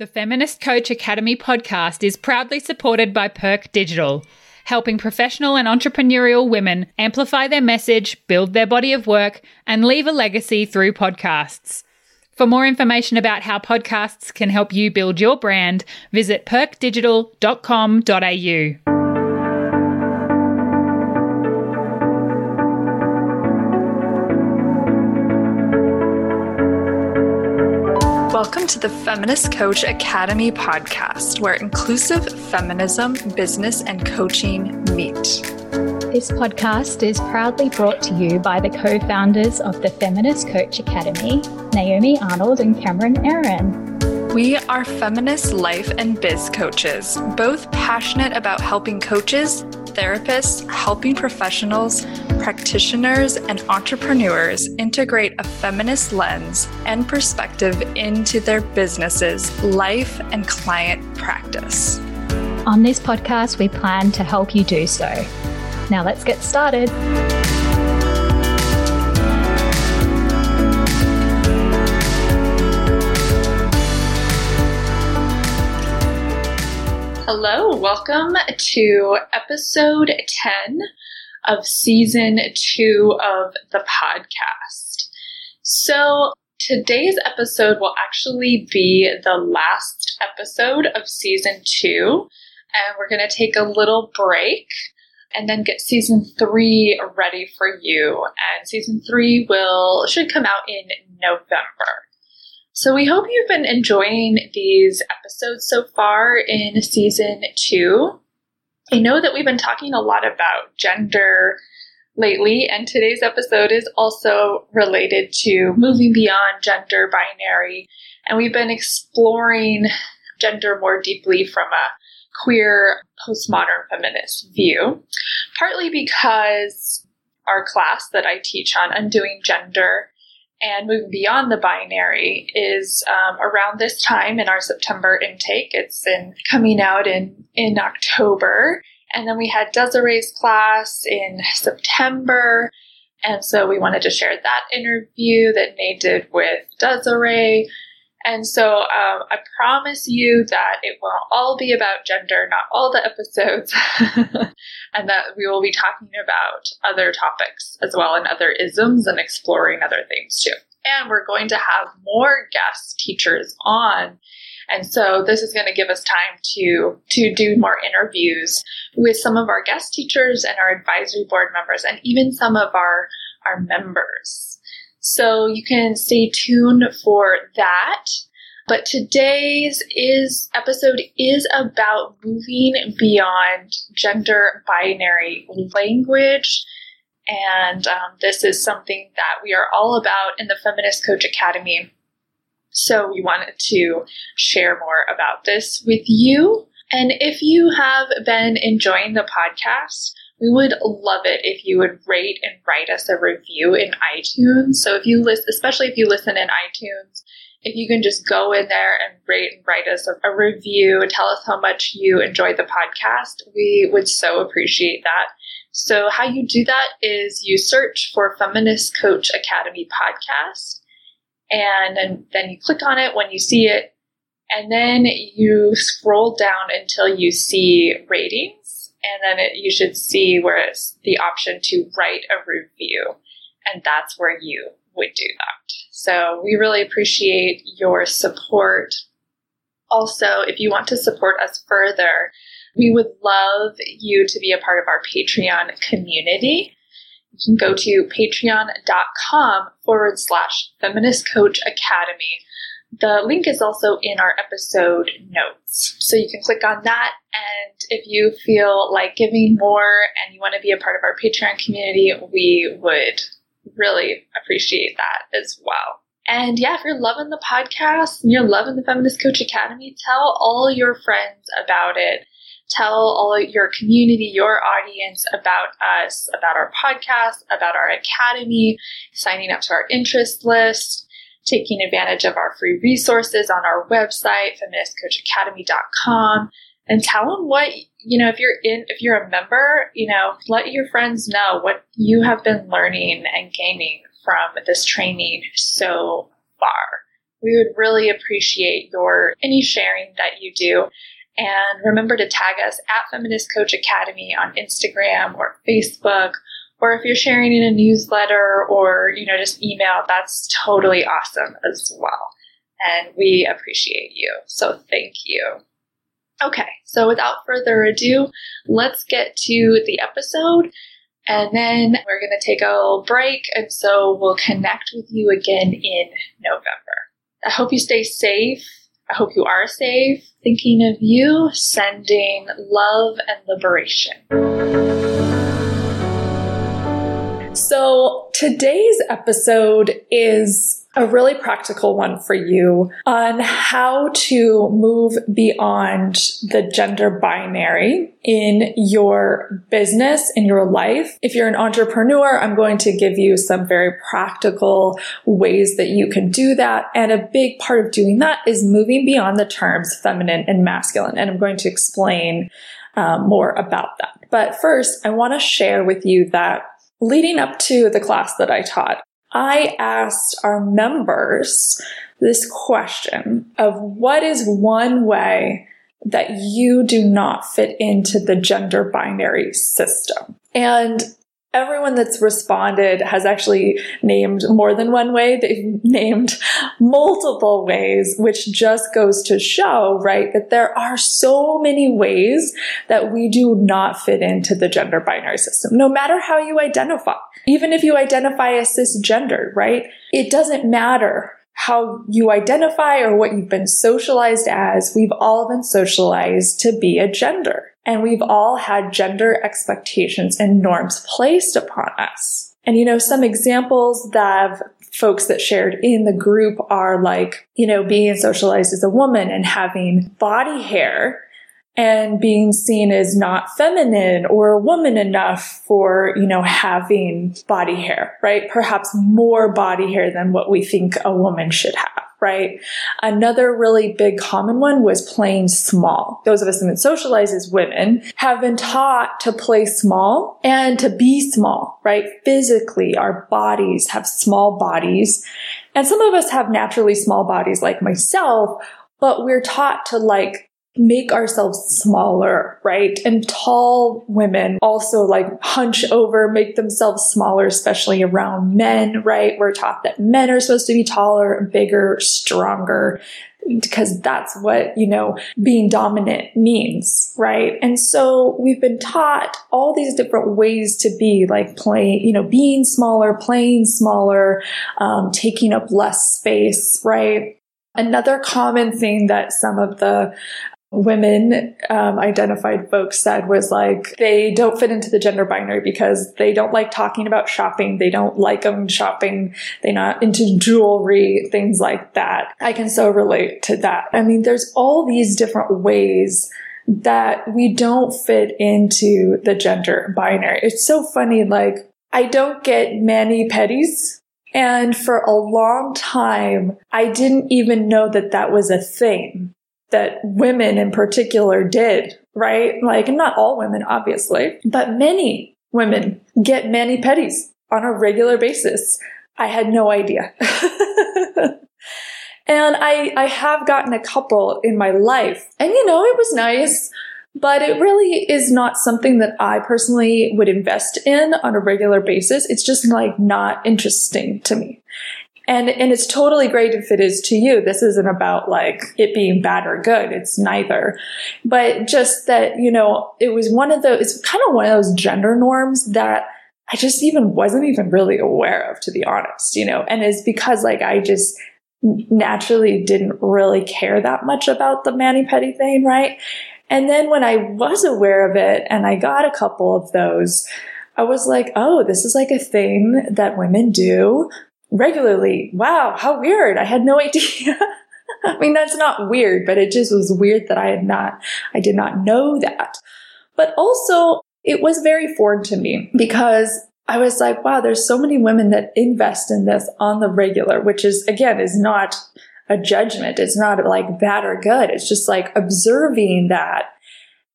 The Feminist Coach Academy podcast is proudly supported by Perk Digital, helping professional and entrepreneurial women amplify their message, build their body of work, and leave a legacy through podcasts. For more information about how podcasts can help you build your brand, visit perkdigital.com.au. to the Feminist Coach Academy podcast, where inclusive feminism, business, and coaching meet. This podcast is proudly brought to you by the co founders of the Feminist Coach Academy, Naomi Arnold and Cameron Airen. We are feminist life and biz coaches, both passionate about helping coaches, therapists, helping professionals, practitioners, and entrepreneurs integrate a feminist lens and perspective into their businesses, life, and client practice. On this podcast, we plan to help you do so. Now let's get started. Hello, welcome to episode 10 of season two of the podcast. So, today's episode will actually be the last episode of season two, and we're going to take a little break and then get season three ready for you. And season three will should come out in November. So we hope you've been enjoying these episodes so far in season two. I know that we've been talking a lot about gender lately, and today's episode is also related to moving beyond gender binary. And we've been exploring gender more deeply from a queer postmodern feminist view, partly because our class that I teach on undoing gender and moving beyond the binary is um, around this time in our September intake. It's in coming out in in October, and then we had Desiree's class in September, and so we wanted to share that interview that Nate did with Desiree. And so um, I promise you that it will all be about gender, not all the episodes, and that we will be talking about other topics as well and other isms and exploring other things too. And we're going to have more guest teachers on. And so this is going to give us time to to do more interviews with some of our guest teachers and our advisory board members and even some of our our members. So you can stay tuned for that. But today's is episode is about moving beyond gender binary language. And um, this is something that we are all about in the Feminist Coach Academy. So we wanted to share more about this with you. And if you have been enjoying the podcast, we would love it if you would rate and write us a review in iTunes. So if you listen, especially if you listen in iTunes, if you can just go in there and rate and write us a, a review and tell us how much you enjoy the podcast, we would so appreciate that. So how you do that is you search for Feminist Coach Academy podcast, and then, then you click on it when you see it, and then you scroll down until you see ratings and then it, you should see where it's the option to write a review, and that's where you would do that. So we really appreciate your support. Also, if you want to support us further, we would love you to be a part of our Patreon community. You can go to patreon.com forward slash feminist coach academy the link is also in our episode notes. So you can click on that. And if you feel like giving more and you want to be a part of our Patreon community, we would really appreciate that as well. And yeah, if you're loving the podcast and you're loving the Feminist Coach Academy, tell all your friends about it. Tell all your community, your audience about us, about our podcast, about our academy, signing up to our interest list taking advantage of our free resources on our website, feministcoachacademy.com, and tell them what, you know, if you're in, if you're a member, you know, let your friends know what you have been learning and gaining from this training so far. We would really appreciate your any sharing that you do. And remember to tag us at Feminist Coach Academy on Instagram or Facebook. Or if you're sharing in a newsletter or, you know, just email, that's totally awesome as well. And we appreciate you. So thank you. Okay, so without further ado, let's get to the episode. And then we're going to take a little break. And so we'll connect with you again in November. I hope you stay safe. I hope you are safe. Thinking of you, sending love and liberation. So today's episode is a really practical one for you on how to move beyond the gender binary in your business, in your life. If you're an entrepreneur, I'm going to give you some very practical ways that you can do that. And a big part of doing that is moving beyond the terms feminine and masculine. And I'm going to explain um, more about that. But first, I want to share with you that leading up to the class that I taught, I asked our members this question of what is one way that you do not fit into the gender binary system? And everyone that's responded has actually named more than one way. They've named multiple ways, which just goes to show, right, that there are so many ways that we do not fit into the gender binary system, no matter how you identify. Even if you identify as cisgender, right? It doesn't matter how you identify or what you've been socialized as. We've all been socialized to be a gender. And we've all had gender expectations and norms placed upon us. And you know, some examples that folks that shared in the group are like, you know, being socialized as a woman and having body hair and being seen as not feminine or a woman enough for, you know, having body hair, right? Perhaps more body hair than what we think a woman should have right? Another really big common one was playing small. Those of us that socialize as women have been taught to play small and to be small, right? Physically, our bodies have small bodies. And some of us have naturally small bodies like myself, but we're taught to like make ourselves smaller, right? And tall women also like hunch over, make themselves smaller, especially around men, right? We're taught that men are supposed to be taller, bigger, stronger because that's what, you know, being dominant means, right? And so we've been taught all these different ways to be like playing, you know, being smaller, playing smaller, um, taking up less space, right? Another common thing that some of the women um, identified folks said was like they don't fit into the gender binary because they don't like talking about shopping. They don't like them shopping. They're not into jewelry things like that. I can so relate to that. I mean there's all these different ways that we don't fit into the gender binary. It's so funny like i don't get mani pedis and for a long time, I didn't even know that that was a thing that women in particular did, right? Like not all women, obviously, but many women get mani pedis on a regular basis. I had no idea. and I, I have gotten a couple in my life and you know, it was nice, but it really is not something that I personally would invest in on a regular basis. It's just like not interesting to me. And, and it's totally great if it is to you. This isn't about like it being bad or good. It's neither. But just that, you know, it was one of those, it's kind of one of those gender norms that I just even wasn't even really aware of, to be honest, you know, and it's because like I just naturally didn't really care that much about the mani pedi thing, right? And then when I was aware of it and I got a couple of those, I was like, oh, this is like a thing that women do regularly. Wow, how weird. I had no idea. I mean, that's not weird, but it just was weird that I had not, I did not know that. But also, it was very foreign to me because I was like, wow, there's so many women that invest in this on the regular, which is, again, is not a judgment. It's not like bad or good. It's just like observing that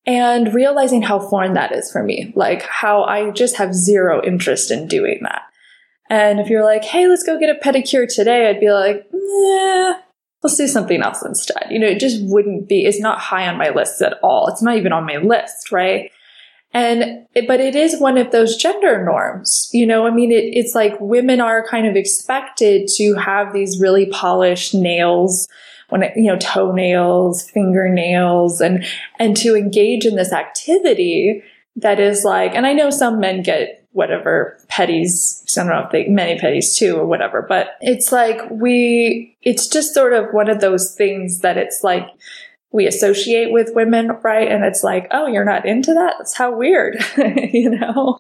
and realizing how foreign that is for me. Like how I just have zero interest in doing that. And if you're like, hey, let's go get a pedicure today, I'd be like, let's do something else instead. You know, it just wouldn't be, it's not high on my list at all. It's not even on my list, right? And, but it is one of those gender norms. You know, I mean, it, it's like women are kind of expected to have these really polished nails when it, you know, toenails, fingernails, and, and to engage in this activity that is like, and I know some men get whatever pedis. I don't know if they mani pedis too or whatever, but it's like we, it's just sort of one of those things that it's like we associate with women, right? And it's like, oh, you're not into that? That's how weird, you know?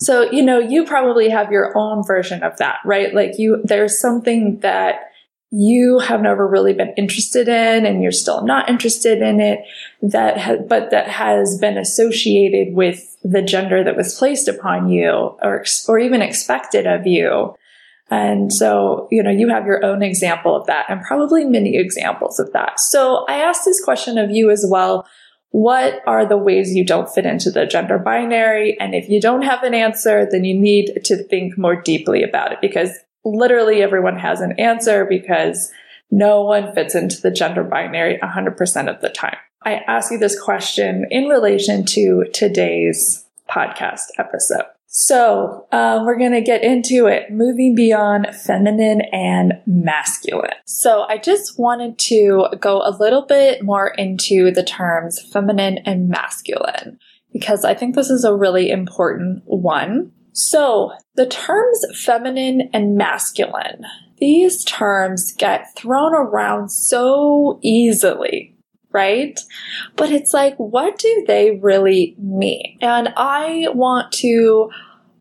So, you know, you probably have your own version of that, right? Like you, there's something that you have never really been interested in and you're still not interested in it that ha- but that has been associated with the gender that was placed upon you or or even expected of you. And so you know you have your own example of that and probably many examples of that. So i asked this question of you as well. What are the ways you don't fit into the gender binary? And if you don't have an answer then you need to think more deeply about it because literally everyone has an answer because no one fits into the gender binary 100% of the time. I ask you this question in relation to today's podcast episode. So, um, we're going to get into it, moving beyond feminine and masculine. So, I just wanted to go a little bit more into the terms feminine and masculine because I think this is a really important one. So, the terms feminine and masculine, these terms get thrown around so easily, right? But it's like, what do they really mean? And I want to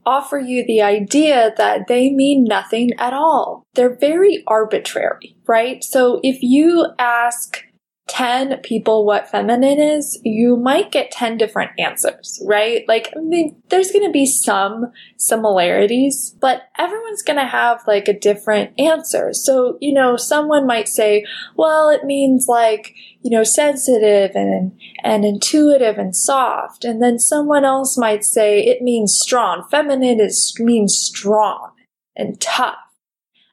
offer you the idea that they mean nothing at all. They're very arbitrary, right? So if you ask 10 people what feminine is, you might get 10 different answers, right? Like, I mean, there's going to be some similarities, but everyone's going to have like a different answer. So, you know, someone might say, well, it means like, you know, sensitive and, and intuitive and soft. And then someone else might say it means strong. Feminine is, means strong and tough.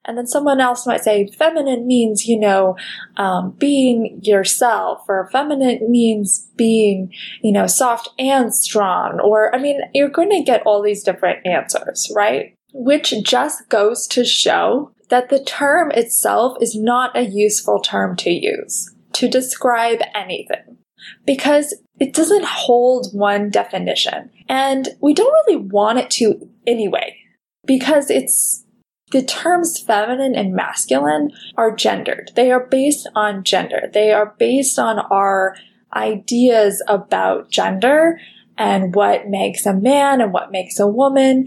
And then someone else might say feminine means, you know, um, being yourself, or feminine means being, you know, soft and strong. Or, I mean, you're going to get all these different answers, right? Which just goes to show that the term itself is not a useful term to use to describe anything because it doesn't hold one definition. And we don't really want it to anyway because it's the terms feminine and masculine are gendered. They are based on gender. They are based on our ideas about gender and what makes a man and what makes a woman.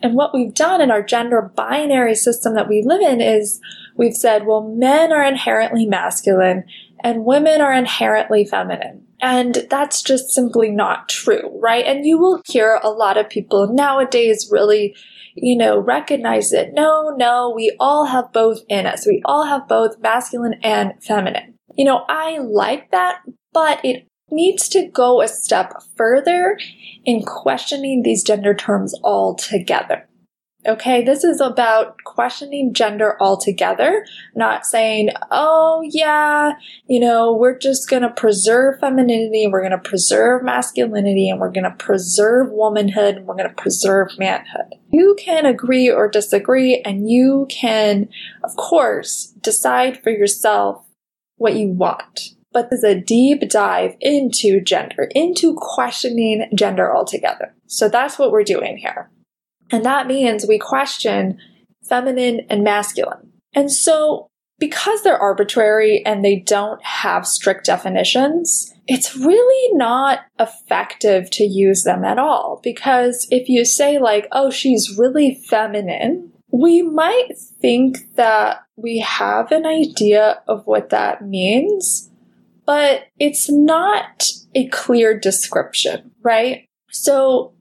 And what we've done in our gender binary system that we live in is we've said, well, men are inherently masculine and women are inherently feminine. And that's just simply not true, right? And you will hear a lot of people nowadays really you know, recognize it. No, no, we all have both in us. We all have both masculine and feminine. You know, I like that, but it needs to go a step further in questioning these gender terms altogether. Okay, this is about questioning gender altogether, not saying, oh yeah, you know, we're just gonna preserve femininity we're gonna preserve masculinity and we're gonna preserve womanhood and we're gonna preserve manhood. You can agree or disagree and you can, of course, decide for yourself what you want. But there's a deep dive into gender, into questioning gender altogether. So that's what we're doing here. And that means we question feminine and masculine. And so, because they're arbitrary and they don't have strict definitions, it's really not effective to use them at all. Because if you say, like, oh, she's really feminine, we might think that we have an idea of what that means, but it's not a clear description, right? So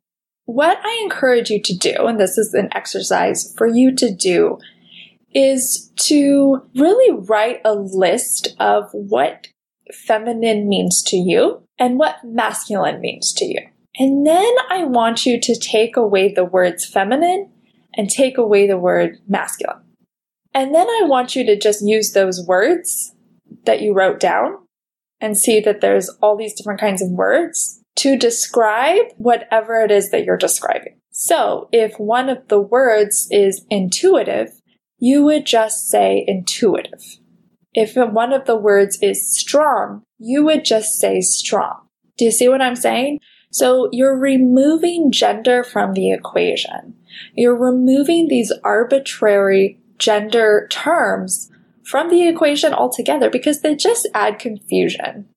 what I encourage you to do, and this is an exercise for you to do, is to really write a list of what feminine means to you and what masculine means to you. And then I want you to take away the words feminine and take away the word masculine. And then I want you to just use those words that you wrote down and see that there's all these different kinds of words to describe whatever it is that you're describing. So if one of the words is intuitive, you would just say intuitive. If one of the words is strong, you would just say strong. Do you see what I'm saying? So you're removing gender from the equation. You're removing these arbitrary gender terms from the equation altogether because they just add confusion.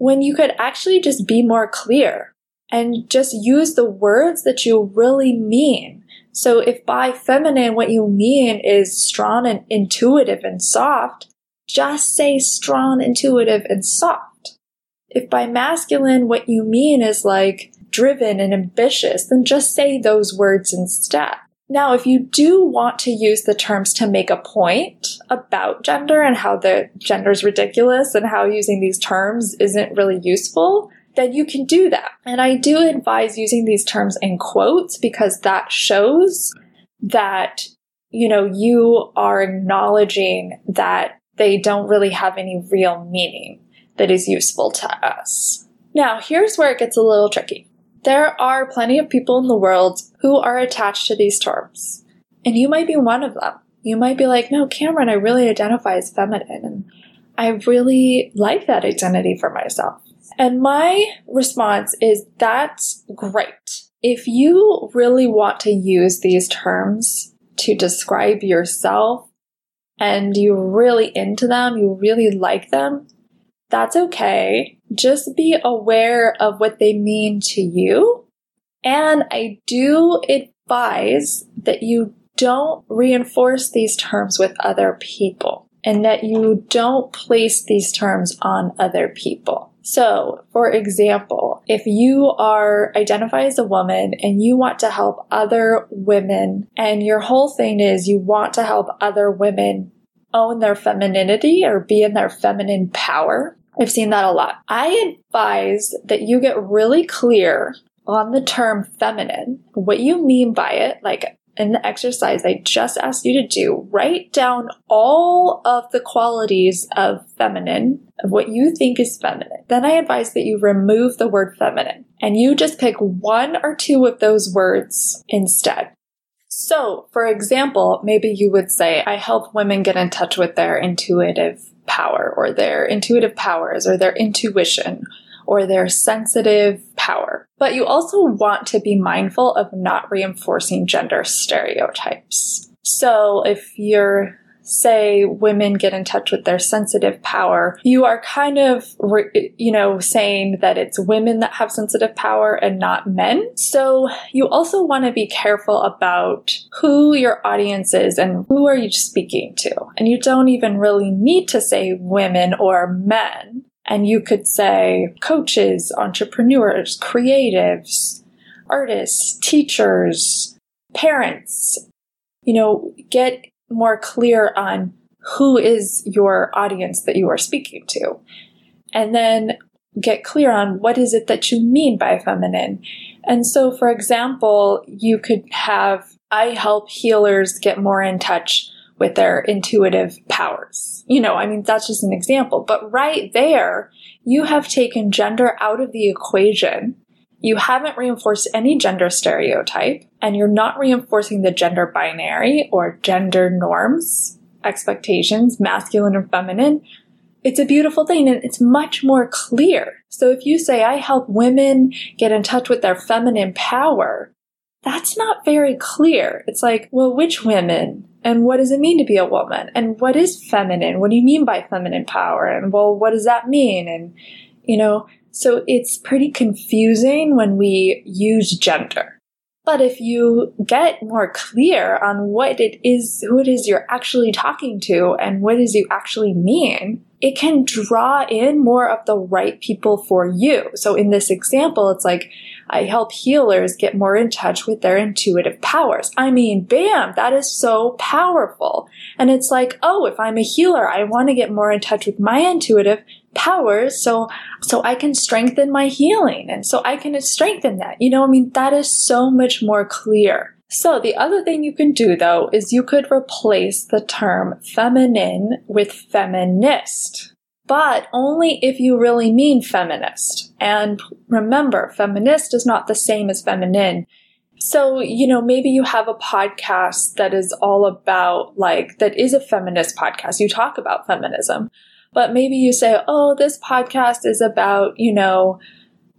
When you could actually just be more clear and just use the words that you really mean. So if by feminine what you mean is strong and intuitive and soft, just say strong, intuitive, and soft. If by masculine what you mean is like driven and ambitious, then just say those words instead. Now, if you do want to use the terms to make a point about gender and how the gender is ridiculous and how using these terms isn't really useful, then you can do that. And I do advise using these terms in quotes because that shows that, you know, you are acknowledging that they don't really have any real meaning that is useful to us. Now, here's where it gets a little tricky. There are plenty of people in the world who are attached to these terms, and you might be one of them. You might be like, no, Cameron, I really identify as feminine, and I really like that identity for myself. And my response is that's great. If you really want to use these terms to describe yourself and you're really into them, you really like them, that's okay. Just be aware of what they mean to you. And I do advise that you don't reinforce these terms with other people and that you don't place these terms on other people. So, for example, if you are identify as a woman and you want to help other women and your whole thing is you want to help other women own their femininity or be in their feminine power, I've seen that a lot. I advise that you get really clear on the term feminine, what you mean by it. Like in the exercise I just asked you to do, write down all of the qualities of feminine, of what you think is feminine. Then I advise that you remove the word feminine and you just pick one or two of those words instead. So, for example, maybe you would say, I help women get in touch with their intuitive power or their intuitive powers or their intuition or their sensitive power. But you also want to be mindful of not reinforcing gender stereotypes. So if you're say women get in touch with their sensitive power, you are kind of, you know, saying that it's women that have sensitive power and not men. So you also want to be careful about who your audience is and who are you speaking to. And you don't even really need to say women or men. And you could say coaches, entrepreneurs, creatives, artists, teachers, parents, you know, get more clear on who is your audience that you are speaking to. And then get clear on what is it that you mean by feminine. And so, for example, you could have, I help healers get more in touch with their intuitive powers. You know, I mean, that's just an example. But right there, you have taken gender out of the equation you haven't reinforced any gender stereotype, and you're not reinforcing the gender binary or gender norms, expectations, masculine or feminine. It's a beautiful thing and it's much more clear. So if you say, I help women get in touch with their feminine power, that's not very clear. It's like, well, which women? And what does it mean to be a woman? And what is feminine? What do you mean by feminine power? And well, what does that mean? And, you know, so it's pretty confusing when we use gender. But if you get more clear on what it is, who it is you're actually talking to and what does you actually mean, it can draw in more of the right people for you. So in this example, it's like, I help healers get more in touch with their intuitive powers. I mean, bam, that is so powerful. And it's like, oh, if I'm a healer, I want to get more in touch with my intuitive powers so so I can strengthen my healing and so I can strengthen that. You know, I mean that is so much more clear. So, the other thing you can do though is you could replace the term feminine with feminist, but only if you really mean feminist. And remember, feminist is not the same as feminine. So, you know, maybe you have a podcast that is all about, like, that is a feminist podcast. You talk about feminism, but maybe you say, oh, this podcast is about, you know,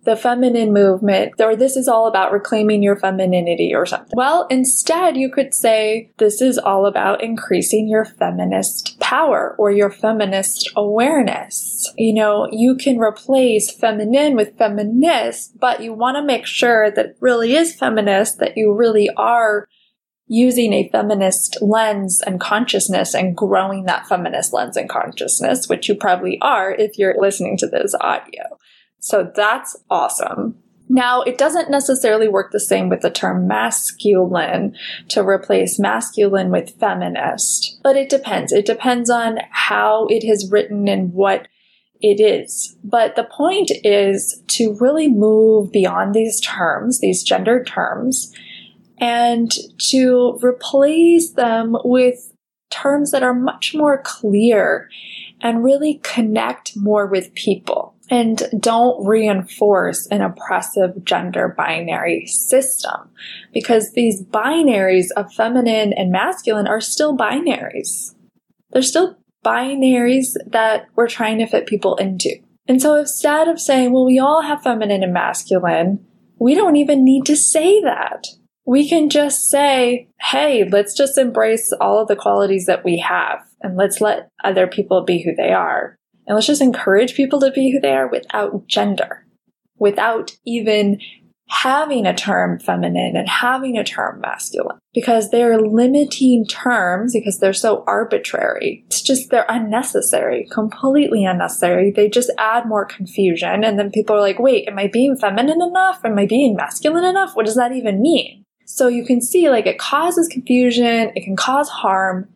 the feminine movement, or this is all about reclaiming your femininity or something. Well, instead, you could say this is all about increasing your feminist power or your feminist awareness. You know, you can replace feminine with feminist, but you want to make sure that really is feminist, that you really are using a feminist lens and consciousness and growing that feminist lens and consciousness, which you probably are if you're listening to this audio. So that's awesome. Now, it doesn't necessarily work the same with the term masculine to replace masculine with feminist, but it depends. It depends on how it is written and what it is. But the point is to really move beyond these terms, these gendered terms, and to replace them with terms that are much more clear and really connect more with people and don't reinforce an oppressive gender binary system because these binaries of feminine and masculine are still binaries. They're still binaries that we're trying to fit people into. And so instead of saying, well, we all have feminine and masculine, we don't even need to say that. We can just say, hey, let's just embrace all of the qualities that we have and let's let other people be who they are. And let's just encourage people to be who they are without gender, without even having a term feminine and having a term masculine because they're limiting terms because they're so arbitrary. It's just, they're unnecessary, completely unnecessary. They just add more confusion. And then people are like, wait, am I being feminine enough? Am I being masculine enough? What does that even mean? So you can see like it causes confusion. It can cause harm.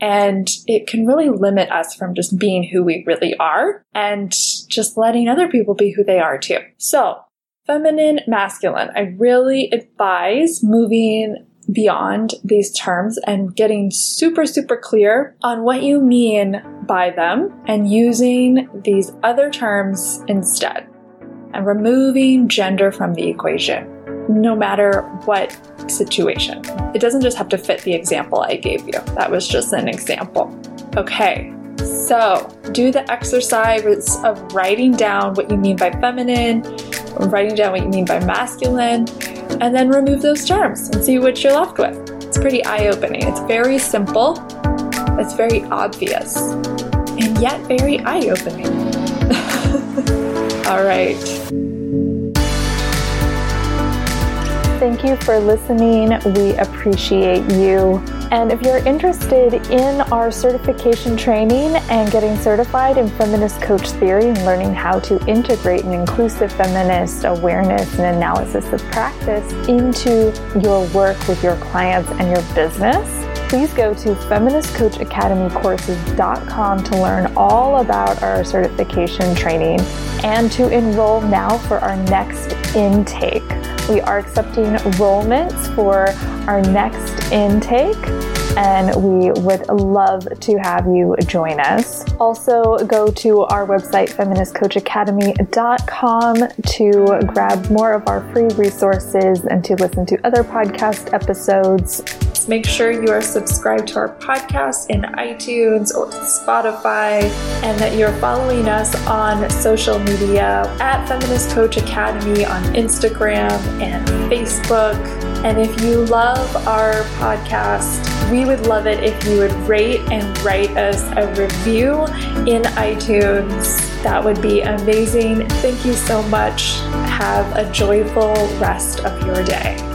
And it can really limit us from just being who we really are and just letting other people be who they are too. So, feminine, masculine. I really advise moving beyond these terms and getting super, super clear on what you mean by them and using these other terms instead and removing gender from the equation no matter what situation. It doesn't just have to fit the example I gave you. That was just an example. Okay, so do the exercise of writing down what you mean by feminine, writing down what you mean by masculine, and then remove those terms and see what you're left with. It's pretty eye opening. It's very simple, it's very obvious, and yet very eye opening. All right. Thank you for listening. We appreciate you. And if you're interested in our certification training and getting certified in feminist coach theory and learning how to integrate an inclusive feminist awareness and analysis of practice into your work with your clients and your business, please go to feministcoachacademycourses.com to learn all about our certification training and to enroll now for our next intake. We are accepting enrollments for our next intake and we would love to have you join us. Also, go to our website, feministcoachacademy.com, to grab more of our free resources and to listen to other podcast episodes. Make sure you are subscribed to our podcast in iTunes or Spotify and that you're following us on social media at Feminist Coach Academy on Instagram and Facebook. And if you love our podcast, we would love it if you would rate and write us a review in iTunes. That would be amazing. Thank you so much. Have a joyful rest of your day.